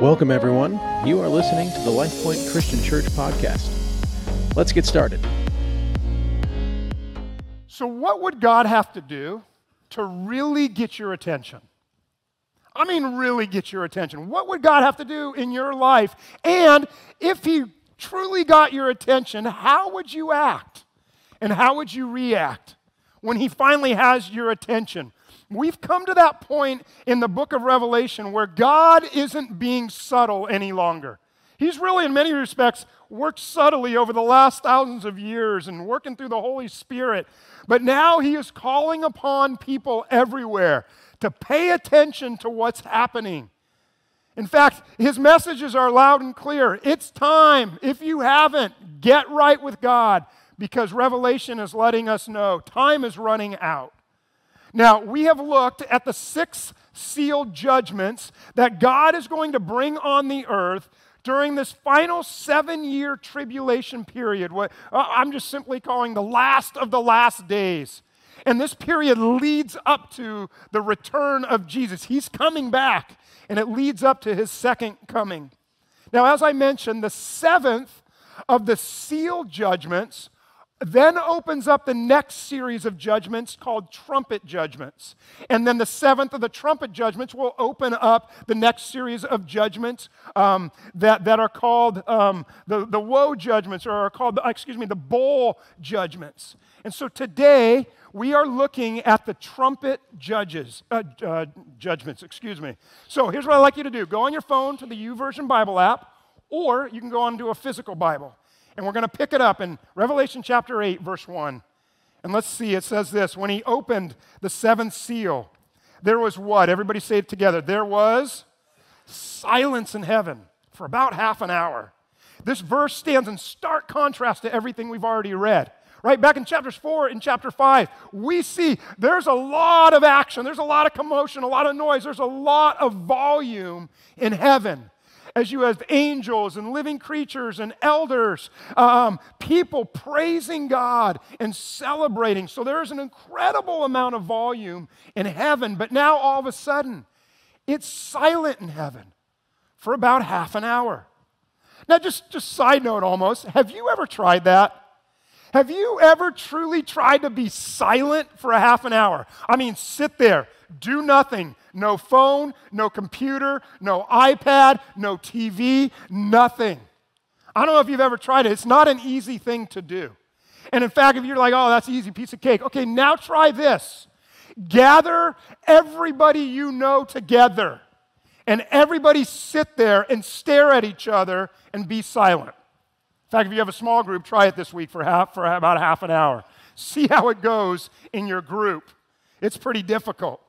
Welcome, everyone. You are listening to the LifePoint Christian Church podcast. Let's get started. So, what would God have to do to really get your attention? I mean, really get your attention. What would God have to do in your life? And if He truly got your attention, how would you act? And how would you react when He finally has your attention? We've come to that point in the book of Revelation where God isn't being subtle any longer. He's really, in many respects, worked subtly over the last thousands of years and working through the Holy Spirit. But now he is calling upon people everywhere to pay attention to what's happening. In fact, his messages are loud and clear. It's time. If you haven't, get right with God because Revelation is letting us know time is running out. Now, we have looked at the six sealed judgments that God is going to bring on the earth during this final seven year tribulation period, what uh, I'm just simply calling the last of the last days. And this period leads up to the return of Jesus. He's coming back, and it leads up to his second coming. Now, as I mentioned, the seventh of the sealed judgments then opens up the next series of judgments called trumpet judgments. And then the seventh of the trumpet judgments will open up the next series of judgments um, that, that are called um, the, the woe judgments, or are called, excuse me, the bowl judgments. And so today, we are looking at the trumpet judges, uh, uh, judgments, excuse me. So here's what I'd like you to do go on your phone to the YouVersion Bible app, or you can go on to a physical Bible. And we're going to pick it up in Revelation chapter 8, verse 1. And let's see, it says this When he opened the seventh seal, there was what? Everybody say it together. There was silence in heaven for about half an hour. This verse stands in stark contrast to everything we've already read. Right back in chapters 4 and chapter 5, we see there's a lot of action, there's a lot of commotion, a lot of noise, there's a lot of volume in heaven as you have angels and living creatures and elders, um, people praising God and celebrating. So there's an incredible amount of volume in heaven, but now all of a sudden, it's silent in heaven for about half an hour. Now, just, just side note almost, have you ever tried that? Have you ever truly tried to be silent for a half an hour? I mean, sit there, do nothing, no phone, no computer, no iPad, no TV, nothing. I don't know if you've ever tried it. It's not an easy thing to do. And in fact, if you're like, oh, that's an easy, piece of cake. Okay, now try this. Gather everybody you know together, and everybody sit there and stare at each other and be silent. In fact, if you have a small group, try it this week for, half, for about half an hour. See how it goes in your group. It's pretty difficult.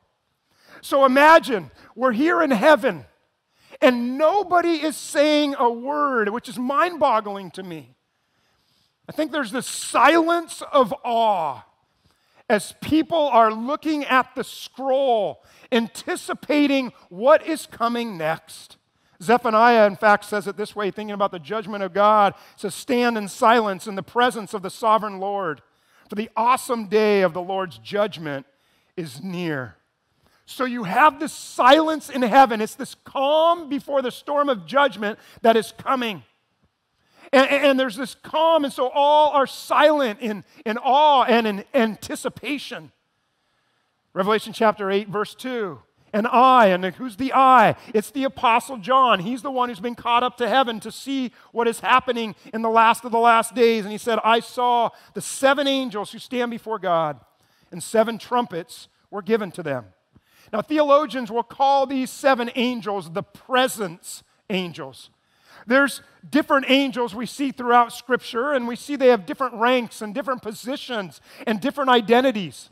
So imagine we're here in heaven and nobody is saying a word, which is mind boggling to me. I think there's this silence of awe as people are looking at the scroll, anticipating what is coming next. Zephaniah, in fact, says it this way, thinking about the judgment of God. It says, Stand in silence in the presence of the sovereign Lord, for the awesome day of the Lord's judgment is near. So you have this silence in heaven. It's this calm before the storm of judgment that is coming. And, and, there's this calm, and so all are silent in, in awe and in anticipation. Revelation chapter 8, verse 2. And I, and who's the I? It's the Apostle John. He's the one who's been caught up to heaven to see what is happening in the last of the last days. And he said, I saw the seven angels who stand before God, and seven trumpets were given to them. Now, theologians will call these seven angels the presence angels. There's different angels we see throughout Scripture, and we see they have different ranks and different positions and different identities.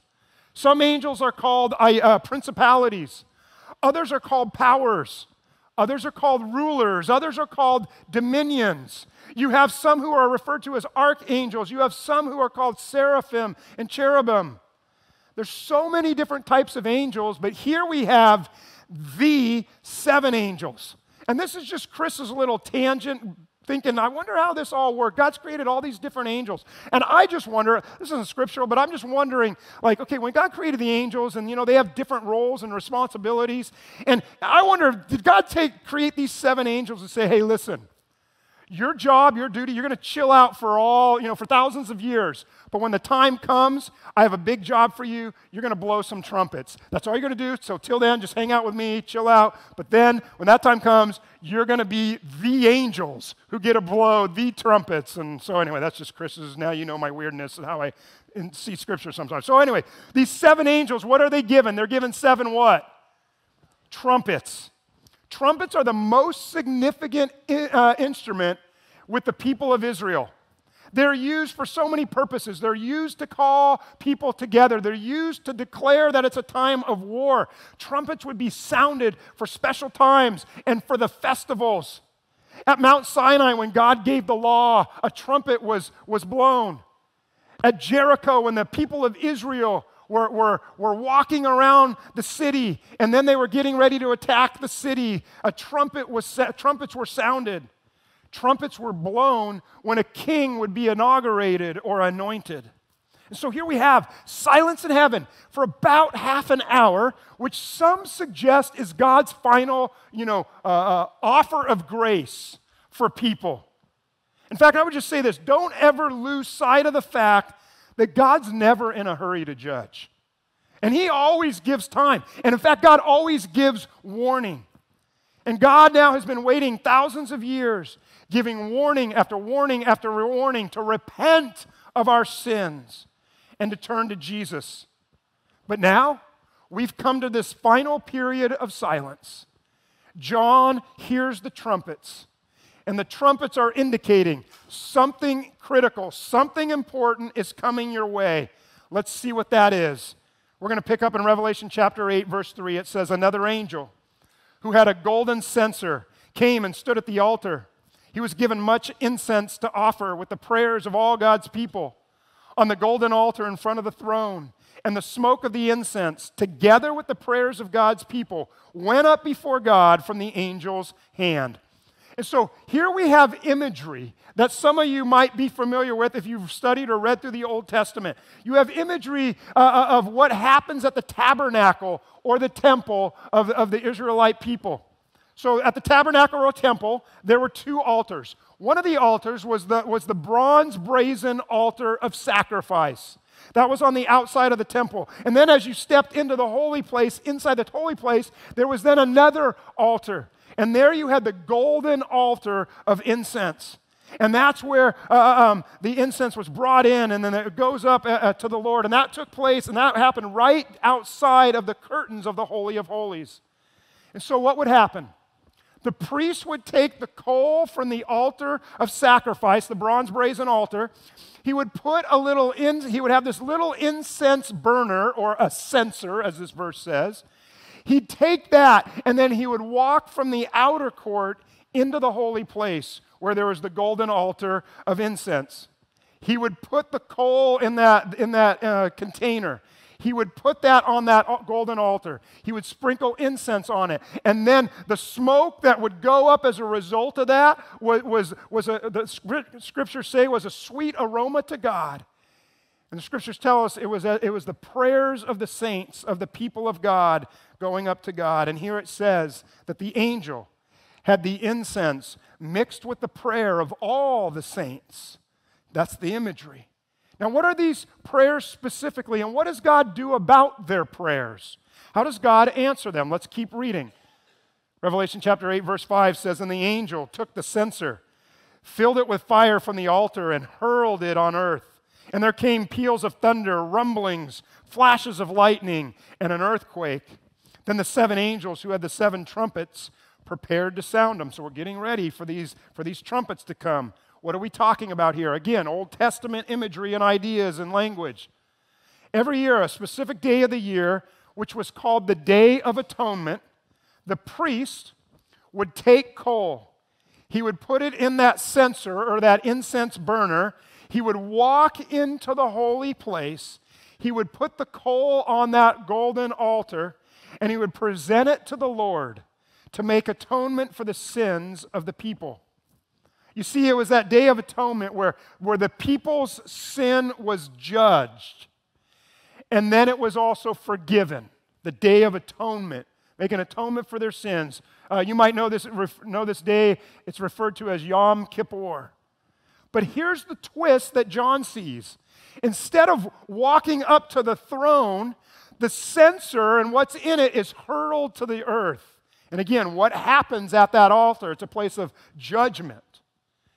Some angels are called uh, principalities, others are called powers, others are called rulers, others are called dominions. You have some who are referred to as archangels, you have some who are called seraphim and cherubim. There's so many different types of angels, but here we have the seven angels. And this is just Chris's little tangent thinking, I wonder how this all worked. God's created all these different angels. And I just wonder, this isn't scriptural, but I'm just wondering, like, okay, when God created the angels and, you know, they have different roles and responsibilities, and I wonder, did God take, create these seven angels and say, hey, listen, your job, your duty, you're going to chill out for all, you know, for thousands of years. But when the time comes, I have a big job for you. You're going to blow some trumpets. That's all you're going to do. So till then, just hang out with me, chill out. But then, when that time comes, you're going to be the angels who get to blow the trumpets. And so, anyway, that's just Chris's. Now you know my weirdness and how I see scripture sometimes. So, anyway, these seven angels, what are they given? They're given seven what? Trumpets. Trumpets are the most significant uh, instrument with the people of Israel. They're used for so many purposes. They're used to call people together. They're used to declare that it's a time of war. Trumpets would be sounded for special times and for the festivals. At Mount Sinai, when God gave the law, a trumpet was, was blown. At Jericho, when the people of Israel were, were, were walking around the city and then they were getting ready to attack the city, a trumpet was, trumpets were sounded. Trumpets were blown when a king would be inaugurated or anointed. And so here we have silence in heaven for about half an hour, which some suggest is God's final, you know, uh, uh, offer of grace for people. In fact, I would just say this don't ever lose sight of the fact that God's never in a hurry to judge. And He always gives time. And in fact, God always gives warning. And God now has been waiting thousands of years, giving warning after warning after warning to repent of our sins and to turn to Jesus. But now, we've come to this final period of silence. John hears the trumpets and the trumpets are indicating something critical, something important is coming your way. Let's see what that is. We're going to pick up in Revelation chapter 8, verse 3. It says, Another angel who had a golden censer came and stood at the altar. He was given much incense to offer with the prayers of all God's people on the golden altar in front of the throne. And the smoke of the incense, together with the prayers of God's people, went up before God from the angel's hand. And so here we have imagery that some of you might be familiar with if you've studied or read through the Old Testament. You have imagery uh, uh, of what happens at the tabernacle or the temple of, of the Israelite people. So at the tabernacle or temple, there were two altars. One of the altars was the, was the bronze brazen altar of sacrifice. That was on the outside of the temple. And then as you stepped into the holy place, inside the holy place, there was then another altar. And there you had the golden altar of incense. And that's where uh, uh, um, the incense was brought in, and then it goes up uh, uh, to the Lord. And that took place, and that happened right outside of the curtains of the Holy of Holies. And so, what would happen? The priest would take the coal from the altar of sacrifice, the bronze brazen altar. He would put a little in, he would have this little incense burner or a censer, as this verse says. He'd take that and then he would walk from the outer court into the holy place where there was the golden altar of incense. He would put the coal in that, in that uh, container. He would put that on that golden altar. He would sprinkle incense on it. And then the smoke that would go up as a result of that was, was, was a, the scriptures say was a sweet aroma to God. And the scriptures tell us it was, a, it was the prayers of the saints, of the people of God, going up to God. And here it says that the angel had the incense mixed with the prayer of all the saints. That's the imagery. Now, what are these prayers specifically, and what does God do about their prayers? How does God answer them? Let's keep reading. Revelation chapter 8, verse 5 says, And the angel took the censer, filled it with fire from the altar, and hurled it on earth. And there came peals of thunder, rumblings, flashes of lightning, and an earthquake. Then the seven angels who had the seven trumpets prepared to sound them. So we're getting ready for these, for these trumpets to come. What are we talking about here? Again, Old Testament imagery and ideas and language. Every year, a specific day of the year, which was called the Day of Atonement, the priest would take coal. He would put it in that censer or that incense burner, he would walk into the holy place. He would put the coal on that golden altar and he would present it to the Lord to make atonement for the sins of the people. You see, it was that day of atonement where, where the people's sin was judged. And then it was also forgiven. The day of atonement, making atonement for their sins. Uh, you might know this, know this day, it's referred to as Yom Kippur. But here's the twist that John sees. Instead of walking up to the throne, the censer and what's in it is hurled to the earth. And again, what happens at that altar? It's a place of judgment.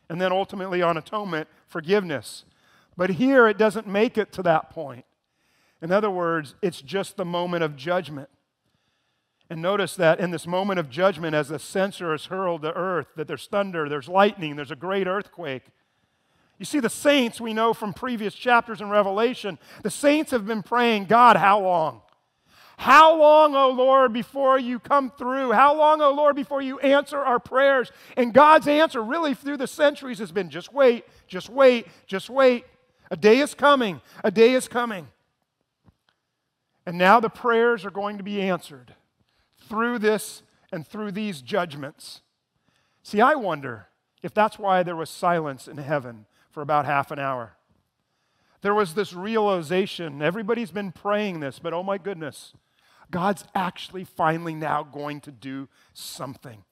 And then ultimately on atonement, forgiveness. But here it doesn't make it to that point. In other words, it's just the moment of judgment. And notice that in this moment of judgment, as the censer is hurled to earth, that there's thunder, there's lightning, there's a great earthquake. You see, the saints, we know from previous chapters in Revelation, the saints have been praying, God, how long? How long, O Lord, before you come through? How long, O Lord, before you answer our prayers? And God's answer, really, through the centuries, has been just wait, just wait, just wait. A day is coming, a day is coming. And now the prayers are going to be answered through this and through these judgments. See, I wonder if that's why there was silence in heaven for about half an hour. There was this realization everybody's been praying this, but oh my goodness, God's actually finally now going to do something.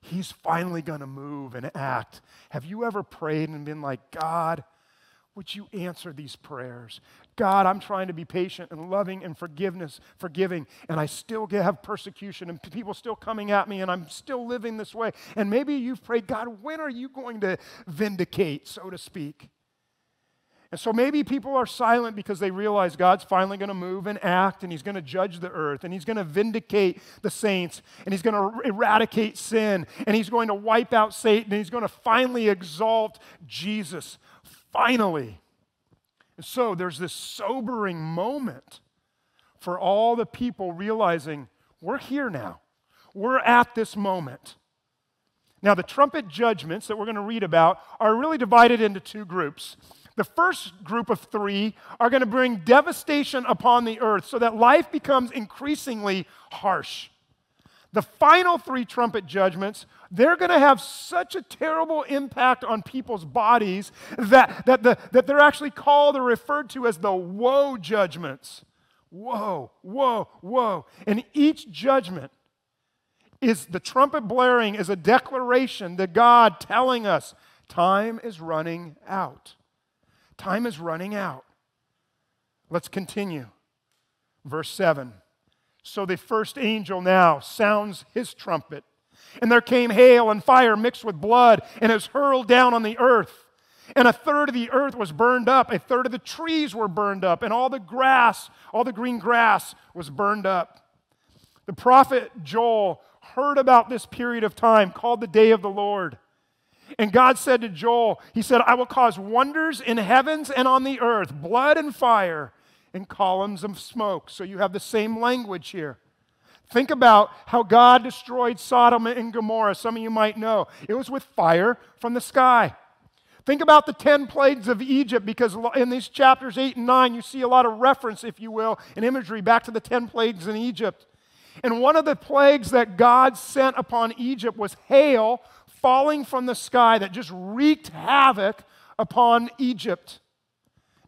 He's finally going to move and act. Have you ever prayed and been like, God, would you answer these prayers? God, I'm trying to be patient and loving and forgiveness, forgiving, and I still have persecution and people still coming at me and I'm still living this way. And maybe you've prayed, God, when are you going to vindicate, so to speak? And so maybe people are silent because they realize God's finally going to move and act, and He's going to judge the earth, and He's going to vindicate the saints, and He's going to er, eradicate sin, and He's going to wipe out Satan, and He's going to finally exalt Jesus finally. And so there's this sobering moment for all the people realizing we're here now. We're at this moment. Now, the trumpet judgments that we're going to read about are really divided into two groups. The first group of three are going to bring devastation upon the earth so that life becomes increasingly harsh. The final three trumpet judgments, they're going to have such a terrible impact on people's bodies that, that, the, that they're actually called or referred to as the woe judgments. Whoa, whoa, whoa. And each judgment is the trumpet blaring is a declaration to God telling us time is running out. Time is running out. Let's continue. Verse 7. So the first angel now sounds his trumpet. And there came hail and fire mixed with blood, and it was hurled down on the earth. And a third of the earth was burned up, a third of the trees were burned up, and all the grass, all the green grass was burned up. The prophet Joel heard about this period of time called the day of the Lord. And God said to Joel, He said, I will cause wonders in heavens and on the earth, blood and fire, and columns of smoke. So you have the same language here. Think about how God destroyed Sodom and Gomorrah. Some of you might know. It was with fire from the sky. Think about the 10 plagues of Egypt because in these chapters 8 and 9, you see a lot of reference, if you will, and imagery back to the 10 plagues in Egypt. And one of the plagues that God sent upon Egypt was hail falling from the sky that just wreaked havoc upon Egypt.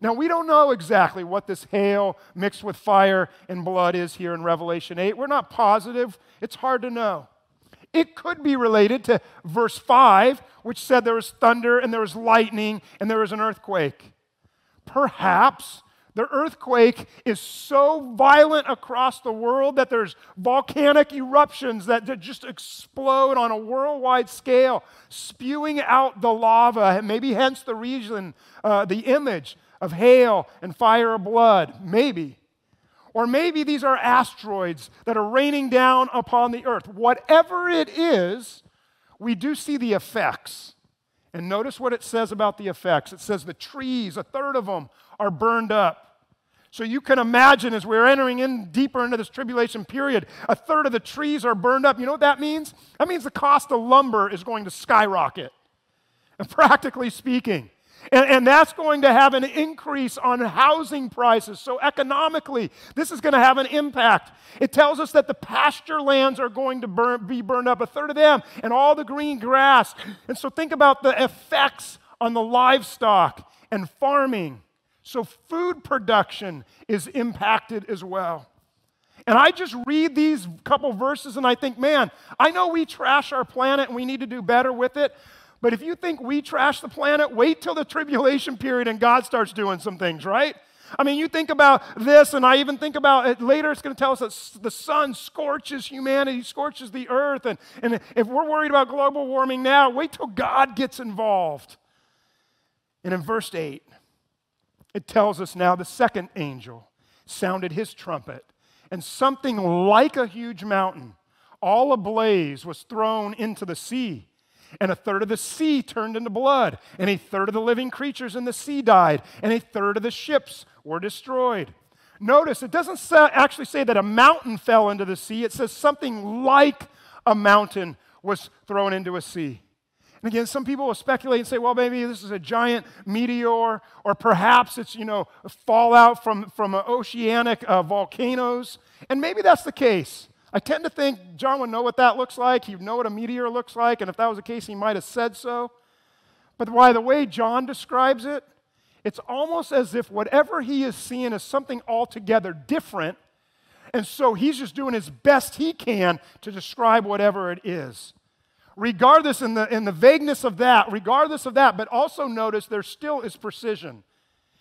Now, we don't know exactly what this hail mixed with fire and blood is here in Revelation 8. We're not positive. It's hard to know. It could be related to verse 5, which said there was thunder and there was lightning and there was an earthquake. Perhaps the earthquake is so violent across the world that there's volcanic eruptions that just explode on a worldwide scale, spewing out the lava, maybe hence the reason, uh, the image of hail and fire of blood. Maybe. Or maybe these are asteroids that are raining down upon the earth. Whatever it is, we do see the effects. And notice what it says about the effects. It says the trees, a third of them, are burned up. So you can imagine as we're entering in deeper into this tribulation period, a third of the trees are burned up. You know what that means? That means the cost of lumber is going to skyrocket. And practically speaking, And, and, that's going to have an increase on housing prices. So, economically, this is going to have an impact. It tells us that the pasture lands are going to burn, be burned up, a third of them, and all the green grass. And so, think about the effects on the livestock and farming. So, food production is impacted as well. And I just read these couple verses and I think, man, I know we trash our planet and we need to do better with it. But if you think we trash the planet, wait till the tribulation period and God starts doing some things, right? I mean, you think about this, and I even think about it later, it's going to tell us that the sun scorches humanity, scorches the earth. And, and if we're worried about global warming now, wait till God gets involved. And in verse 8, it tells us now the second angel sounded his trumpet, and something like a huge mountain, all ablaze, was thrown into the sea. And a third of the sea turned into blood, and a third of the living creatures in the sea died, and a third of the ships were destroyed. Notice it doesn't actually say that a mountain fell into the sea, it says something like a mountain was thrown into a sea. And again, some people will speculate and say, well, maybe this is a giant meteor, or perhaps it's, you know, fallout from, from oceanic uh, volcanoes. And maybe that's the case. I tend to think John would know what that looks like. He'd know what a meteor looks like, and if that was the case, he might have said so. But by the way John describes it, it's almost as if whatever he is seeing is something altogether different, and so he's just doing his best he can to describe whatever it is. Regardless in the, in the vagueness of that, regardless of that, but also notice there still is precision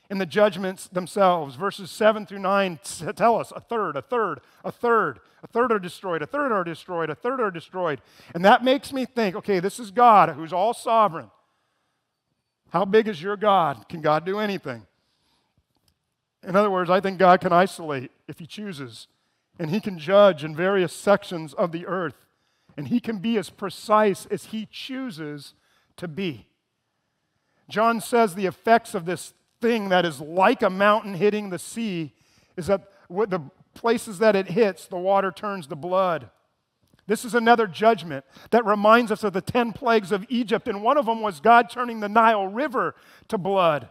in the judgments themselves. Verses 7 through 9 tell us a third, a third, a third, a third are destroyed, a third are destroyed, a third are destroyed. And that makes me think okay, this is God who's all sovereign. How big is your God? Can God do anything? In other words, I think God can isolate if He chooses, and He can judge in various sections of the earth, and He can be as precise as He chooses to be. John says the effects of this thing that is like a mountain hitting the sea is that the places that it hits, the water turns to blood. This is another judgment that reminds us of the 10 plagues of Egypt, and one of them was God turning the Nile River to blood.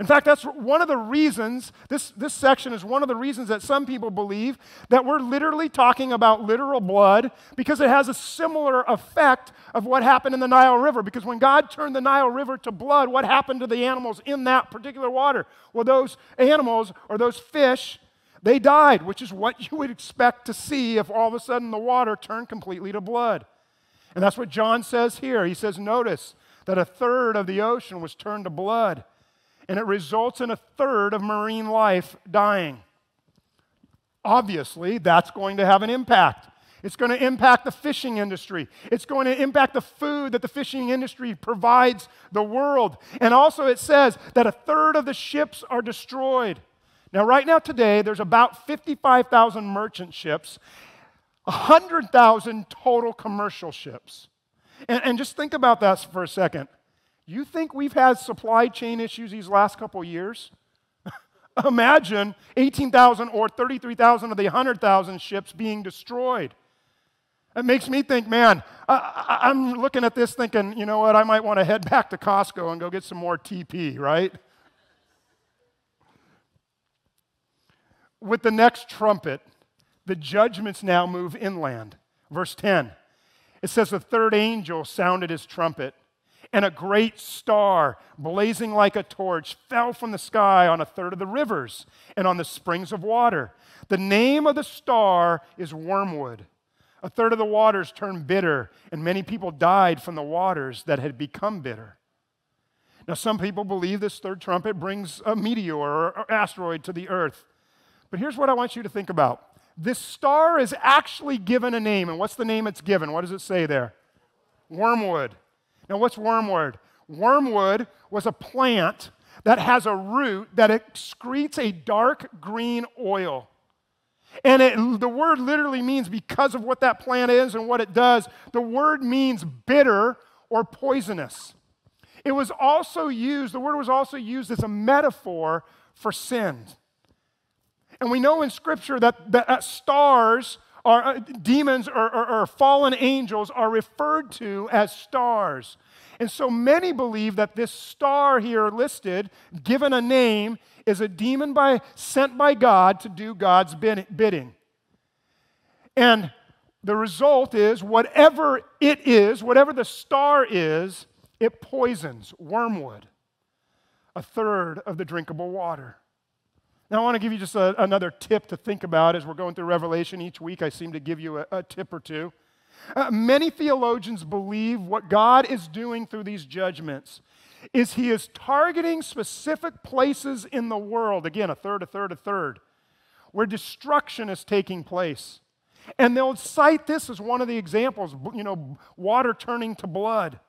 In fact, that's one of the reasons, this, this section is one of the reasons that some people believe that we're literally talking about literal blood because it has a similar effect of what happened in the Nile River. Because when God turned the Nile River to blood, what happened to the animals in that particular water? Well, those animals or those fish, they died, which is what you would expect to see if all of a sudden the water turned completely to blood. And that's what John says here. He says, Notice that a third of the ocean was turned to blood and it results in a third of marine life dying. Obviously, that's going to have an impact. It's going to impact the fishing industry. It's going to impact the food that the fishing industry provides the world. And also, it says that a third of the ships are destroyed. Now, right now, today, there's about 55,000 merchant ships, 100,000 total commercial ships. And, and, just think about that for a second. You think we've had supply chain issues these last couple years? Imagine 18,000 or 33,000 of the 100,000 ships being destroyed. It makes me think, man, I, am looking at this thinking, you know what, I might want to head back to Costco and go get some more TP, right? With the next trumpet, the judgments now move inland. Verse 10, it says, The third angel sounded his trumpet and a great star, blazing like a torch, fell from the sky on a third of the rivers and on the springs of water. The name of the star is Wormwood. A third of the waters turned bitter, and many people died from the waters that had become bitter. Now, some people believe this third trumpet brings a meteor or asteroid to the earth. But here's what I want you to think about this star is actually given a name. And what's the name it's given? What does it say there? Wormwood. Now, what's wormwood? Wormwood was a plant that has a root that excretes a dark green oil. And it, the word literally means because of what that plant is and what it does, the word means bitter or poisonous. It was also used, the word was also used as a metaphor for sin. And we know in Scripture that, that stars are uh, demons or, or, or fallen angels are referred to as stars. And so many believe that this star here listed, given a name, is a demon by, sent by God to do God's bidding. And the result is whatever it is, whatever the star is, it poisons wormwood, a third of the drinkable water. Now, I want to give you just a, another tip to think about as we're going through Revelation each week. I seem to give you a, a tip or two. Uh, many theologians believe what God is doing through these judgments is He is targeting specific places in the world, again, a third, a third, a third, where destruction is taking place. And they'll cite this as one of the examples, you know, water turning to blood.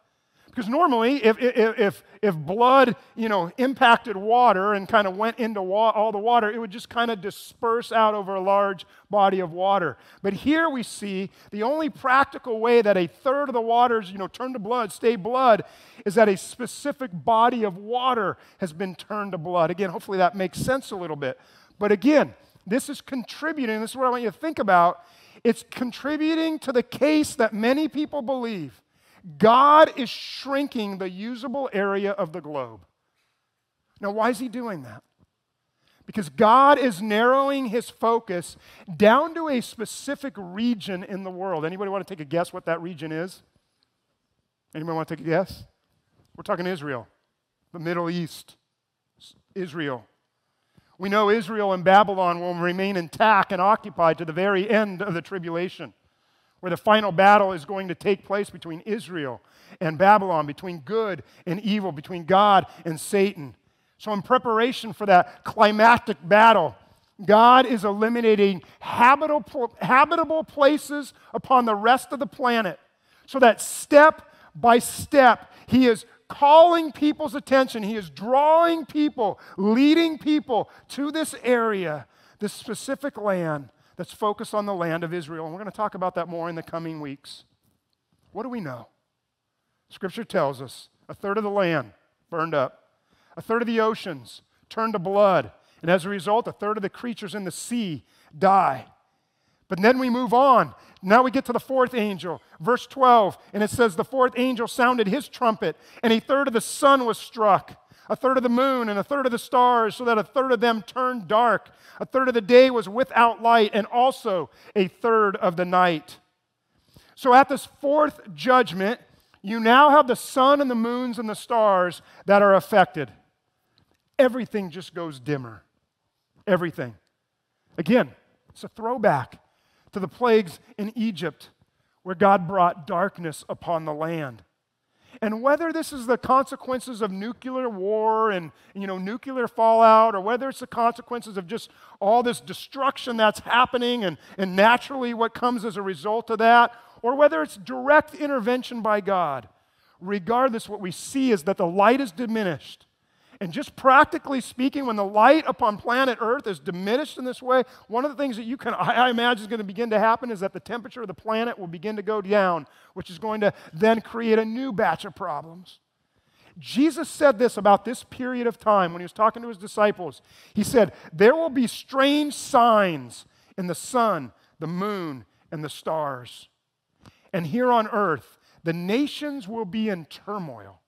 Because normally, if, if, if blood, you know, impacted water and kind of went into wa- all the water, it would just kind of disperse out over a large body of water. But here we see the only practical way that a third of the waters, you know, turn to blood, stay blood, is that a specific body of water has been turned to blood. Again, hopefully that makes sense a little bit. But again, this is contributing, this is what I want you to think about. It's contributing to the case that many people believe God is shrinking the usable area of the globe. Now, why is he doing that? Because God is narrowing his focus down to a specific region in the world. Anybody want to take a guess what that region is? Anybody want to take a guess? We're talking Israel, the Middle East, Israel. We know Israel and Babylon will remain intact and occupied to the very end of the tribulation where the final battle is going to take place between Israel and Babylon, between good and evil, between God and Satan. So, in preparation for that climactic battle, God is eliminating habitable, habitable places upon the rest of the planet so that step by step, He is calling people's attention. He is drawing people, leading people to this area, this specific land that's focused on the land of Israel. And we're going to talk about that more in the coming weeks. What do we know? Scripture tells us a third of the land burned up, a third of the oceans turned to blood, and as a result, a third of the creatures in the sea die. But then we move on. Now we get to the fourth angel, verse 12, and it says, The fourth angel sounded his trumpet, and a third of the sun was struck a third of the moon and a third of the stars, so that a third of them turned dark. A third of the day was without light, and also a third of the night. So at this fourth judgment, you now have the sun and the moons and the stars that are affected. Everything just goes dimmer. Everything. Again, it's a throwback to the plagues in Egypt where God brought darkness upon the land. And whether this is the consequences of nuclear war and you know nuclear fallout, or whether it's the consequences of just all this destruction that's happening and, and naturally what comes as a result of that, or whether it's direct intervention by God, regardless, what we see is that the light is diminished and just practically speaking, when the light upon planet Earth is diminished in this way, one of the things that you can, I imagine, is going to begin to happen is that the temperature of the planet will begin to go down, which is going to then create a new batch of problems. Jesus said this about this period of time when he was talking to his disciples. He said, There will be strange signs in the sun, the moon, and the stars. And here on earth, the nations will be in turmoil,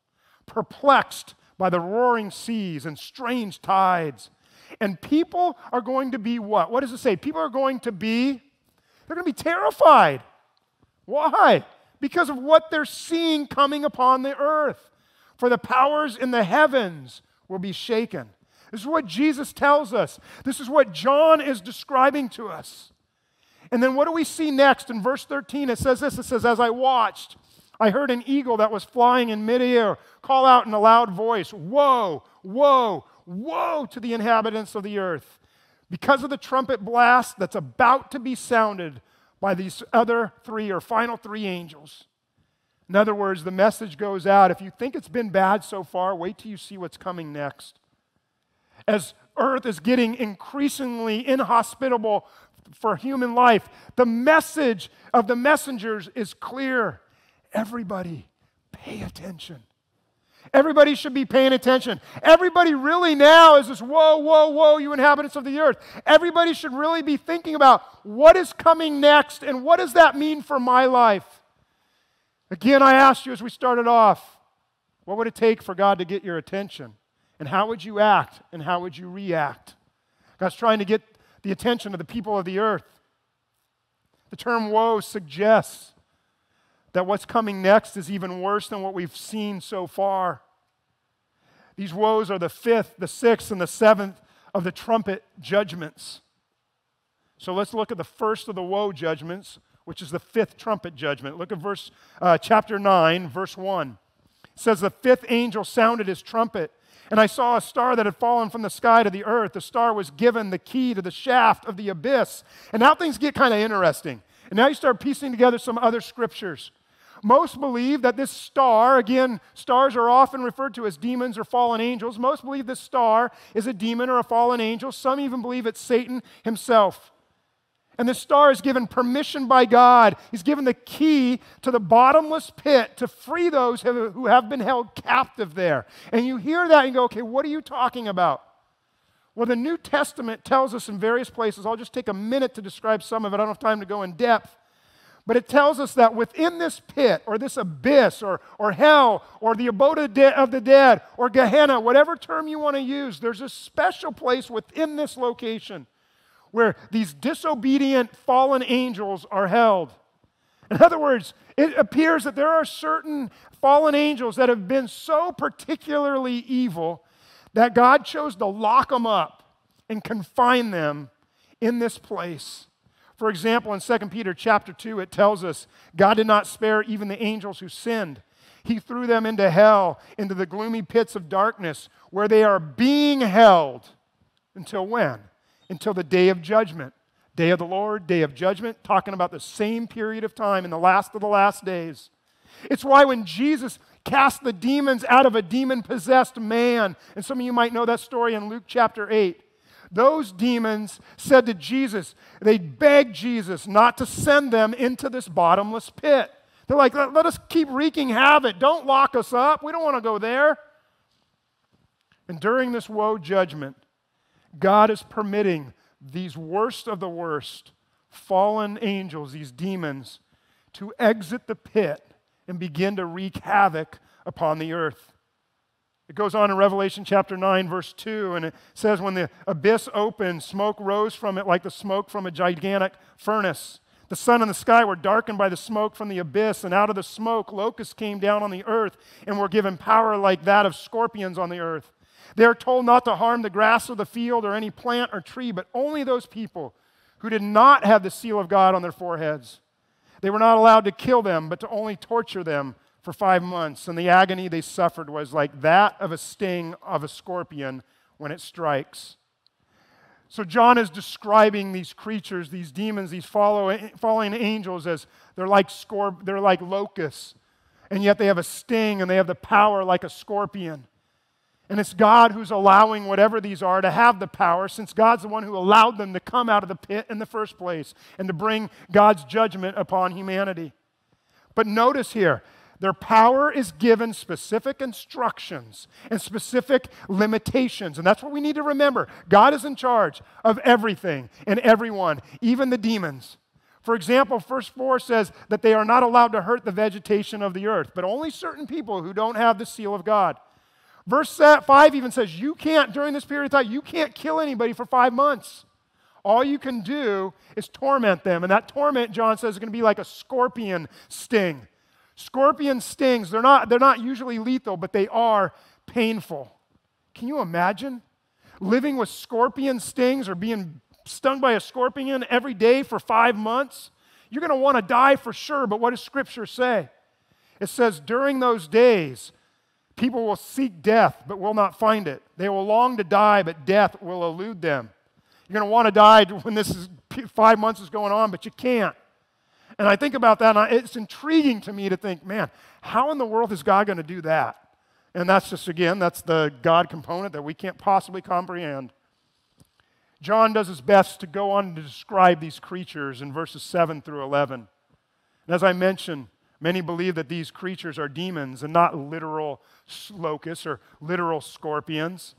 perplexed by the roaring seas and strange tides. And people are going to be what? What does it say? People are going to be, they're going to be terrified. Why? Because of what they're seeing coming upon the earth. For the powers in the heavens will be shaken. This is what Jesus tells us. This is what John is describing to us. And then what do we see next? In verse 13, it says this it says, As I watched, I heard an eagle that was flying in midair call out in a loud voice, Woe, woe, woe to the inhabitants of the earth, because of the trumpet blast that's about to be sounded by these other three or final three angels. In other words, the message goes out. If you think it's been bad so far, wait till you see what's coming next. As earth is getting increasingly inhospitable for human life, the message of the messengers is clear. Everybody, pay attention. Everybody should be paying attention. Everybody really now is this woe, woe, woe, you inhabitants of the earth. Everybody should really be thinking about what is coming next and what does that mean for my life? Again, I asked you as we started off, what would it take for God to get your attention? And how would you act and how would you react? God's trying to get the attention of the people of the earth. The term woe suggests that what's coming next is even worse than what we've seen so far. These woes are the fifth, the sixth, and the seventh of the trumpet judgments. So let's look at the first of the woe judgments, which is the fifth trumpet judgment. Look at verse uh, chapter 9, verse 1. It says, The fifth angel sounded his trumpet, and I saw a star that had fallen from the sky to the earth. The star was given the key to the shaft of the abyss. And now things get kind of interesting. And now you start piecing together some other scriptures. Most believe that this star, again, stars are often referred to as demons or fallen angels. Most believe this star is a demon or a fallen angel. Some even believe it's Satan himself. And the star is given permission by God. He's given the key to the bottomless pit to free those who have been held captive there. And you hear that and go, okay, what are you talking about? Well, the New Testament tells us in various places, I'll just take a minute to describe some of it. I don't have time to go in depth. But it tells us that within this pit or this abyss or, or hell or the abode of, de- of the dead or Gehenna, whatever term you want to use, there's a special place within this location where these disobedient fallen angels are held. In other words, it appears that there are certain fallen angels that have been so particularly evil that God chose to lock them up and confine them in this place. For example, in 2 Peter chapter 2, it tells us God did not spare even the angels who sinned. He threw them into hell, into the gloomy pits of darkness, where they are being held until when? Until the day of judgment. Day of the Lord, day of judgment, talking about the same period of time in the last of the last days. It's why when Jesus cast the demons out of a demon possessed man, and some of you might know that story in Luke chapter 8, those demons said to Jesus, they begged Jesus not to send them into this bottomless pit. They're like, let, let us keep wreaking havoc. Don't lock us up. We don't want to go there. And during this woe judgment, God is permitting these worst of the worst fallen angels, these demons, to exit the pit and begin to wreak havoc upon the earth. It goes on in Revelation chapter 9, verse 2, and it says, When the abyss opened, smoke rose from it like the smoke from a gigantic furnace. The sun and the sky were darkened by the smoke from the abyss, and out of the smoke, locusts came down on the earth and were given power like that of scorpions on the earth. They are told not to harm the grass of the field or any plant or tree, but only those people who did not have the seal of God on their foreheads. They were not allowed to kill them, but to only torture them for five months, and the agony they suffered was like that of a sting of a scorpion when it strikes. So, John is describing these creatures, these demons, these fallen angels, as they're like, scorp- they're like locusts, and yet they have a sting and they have the power like a scorpion. And it's God who's allowing whatever these are to have the power, since God's the one who allowed them to come out of the pit in the first place and to bring God's judgment upon humanity. But notice here, their power is given specific instructions and specific limitations. And that's what we need to remember. God is in charge of everything and everyone, even the demons. For example, verse 4 says that they are not allowed to hurt the vegetation of the earth, but only certain people who don't have the seal of God. Verse 5 even says you can't, during this period of time, you can't kill anybody for five months. All you can do is torment them. And that torment, John says, is going to be like a scorpion sting. Scorpion stings, they're not, they're not usually lethal, but they are painful. Can you imagine living with scorpion stings or being stung by a scorpion every day for five months? You're going to want to die for sure, but what does Scripture say? It says, during those days, people will seek death, but will not find it. They will long to die, but death will elude them. You're going to want to die when this is five months is going on, but you can't. And I think about that, and it's intriguing to me to think, man, how in the world is God going to do that? And that's just, again, that's the God component that we can't possibly comprehend. John does his best to go on to describe these creatures in verses 7 through 11. And as I mentioned, Many believe that these creatures are demons and not literal locusts or literal scorpions,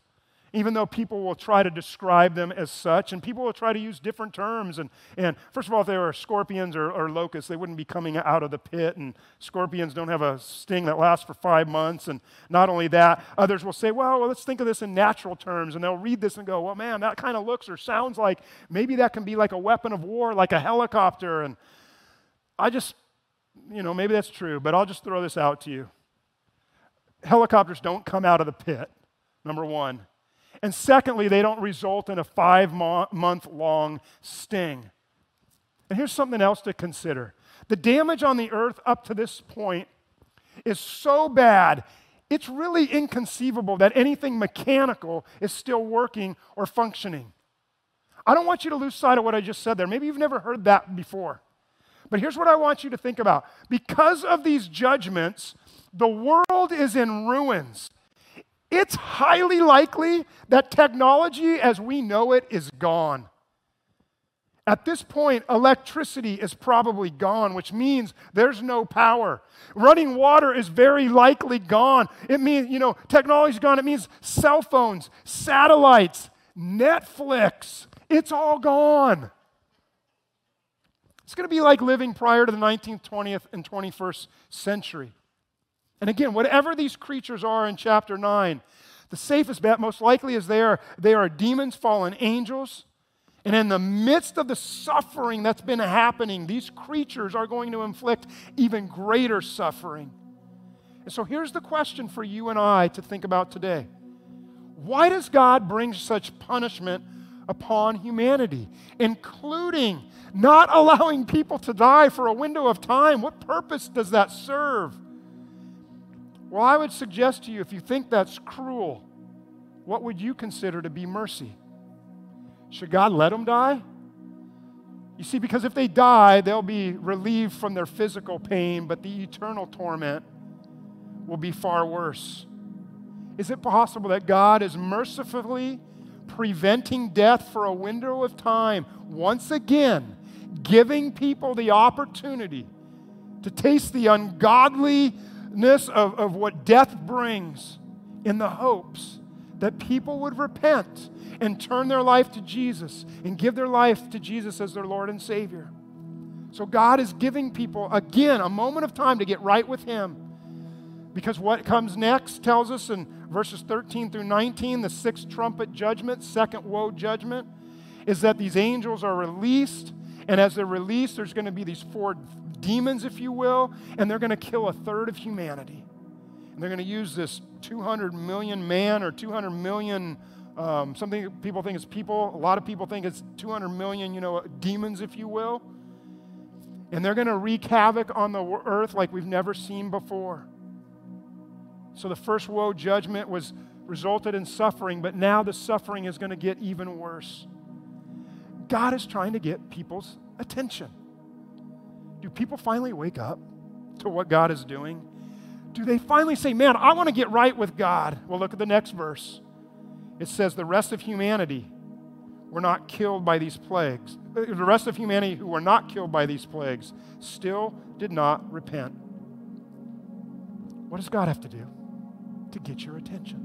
even though people will try to describe them as such, and people will try to use different terms. And, and first of all, if they were scorpions or, or locusts, they wouldn't be coming out of the pit, and scorpions don't have a sting that lasts for five months. And not only that, others will say, well, well let's think of this in natural terms, and they'll read this and go, well, man, that kind of looks or sounds like maybe that can be like a weapon of war, like a helicopter. And I just you know, maybe that's true, but I'll just throw this out to you. Helicopters don't come out of the pit, number one. And secondly, they don't result in a five month long sting. And here's something else to consider the damage on the earth up to this point is so bad, it's really inconceivable that anything mechanical is still working or functioning. I don't want you to lose sight of what I just said there. Maybe you've never heard that before. But here's what I want you to think about because of these judgments, the world is in ruins. It's highly likely that technology as we know it is gone. At this point, electricity is probably gone, which means there's no power. Running water is very likely gone. It means, you know, technology's gone. It means cell phones, satellites, Netflix, it's all gone. It's going to be like living prior to the 19th, 20th, and 21st century. And again, whatever these creatures are in chapter 9, the safest bet, most likely, is they are, they are demons, fallen angels. And in the midst of the suffering that's been happening, these creatures are going to inflict even greater suffering. And so here's the question for you and I to think about today Why does God bring such punishment upon humanity, including not allowing people to die for a window of time. What purpose does that serve? Well, I would suggest to you if you think that's cruel, what would you consider to be mercy? Should God let them die? You see, because if they die, they'll be relieved from their physical pain, but the eternal torment will be far worse. Is it possible that God is mercifully preventing death for a window of time, once again, giving people the opportunity to taste the ungodliness of, of what death brings in the hopes that people would repent and turn their life to Jesus and give their life to Jesus as their Lord and Savior. So God is giving people, again, a moment of time to get right with Him. Because what comes next tells us in verses 13 through 19, the sixth trumpet judgment, second woe judgment, is that these angels are released. And as they're released, there's going to be these four demons, if you will, and they're going to kill a third of humanity. And they're going to use this 200 million man or 200 million, um, something people think is people. A lot of people think it's 200 million, you know, demons, if you will. And they're going to wreak havoc on the earth like we've never seen before. So the first woe judgment was resulted in suffering, but now the suffering is going to get even worse. God is trying to get people's attention. Do people finally wake up to what God is doing? Do they finally say, Man, I want to get right with God? Well, look at the next verse. It says, The rest of humanity were not killed by these plagues. Uh, the rest of humanity who were not killed by these plagues still did not repent. What does God have to do? to get your attention.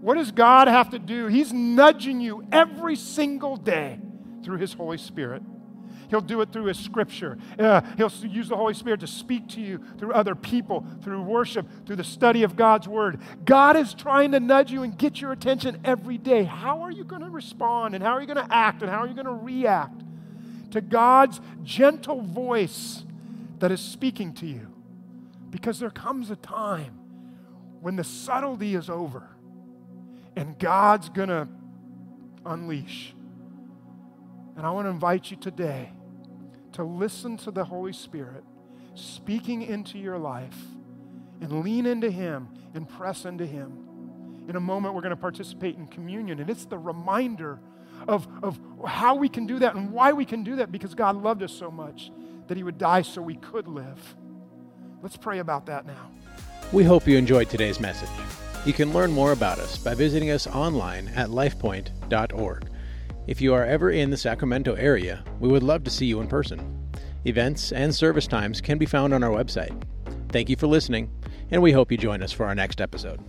What does God have to do? He's nudging you every single day through His Holy Spirit. He'll do it through His Scripture. Uh, he'll use the Holy Spirit to speak to you through other people, through worship, through the study of God's Word. God is trying to nudge you and get your attention every day. How are you going to respond, and how are you going to act, and how are you going to react to God's gentle voice that is speaking to you? Because there comes a time when the subtlety is over and God's going to unleash. And I want to invite you today to listen to the Holy Spirit speaking into your life and lean into Him and press into Him. In a moment, we're going to participate in communion, and it's the reminder of, of how we can do that and why we can do that because God loved us so much that He would die so we could live. Let's pray about that now. We hope you enjoyed today's message. You can learn more about us by visiting us online at lifepoint.org. If you are ever in the Sacramento area, we would love to see you in person. Events and service times can be found on our website. Thank you for listening, and we hope you join us for our next episode.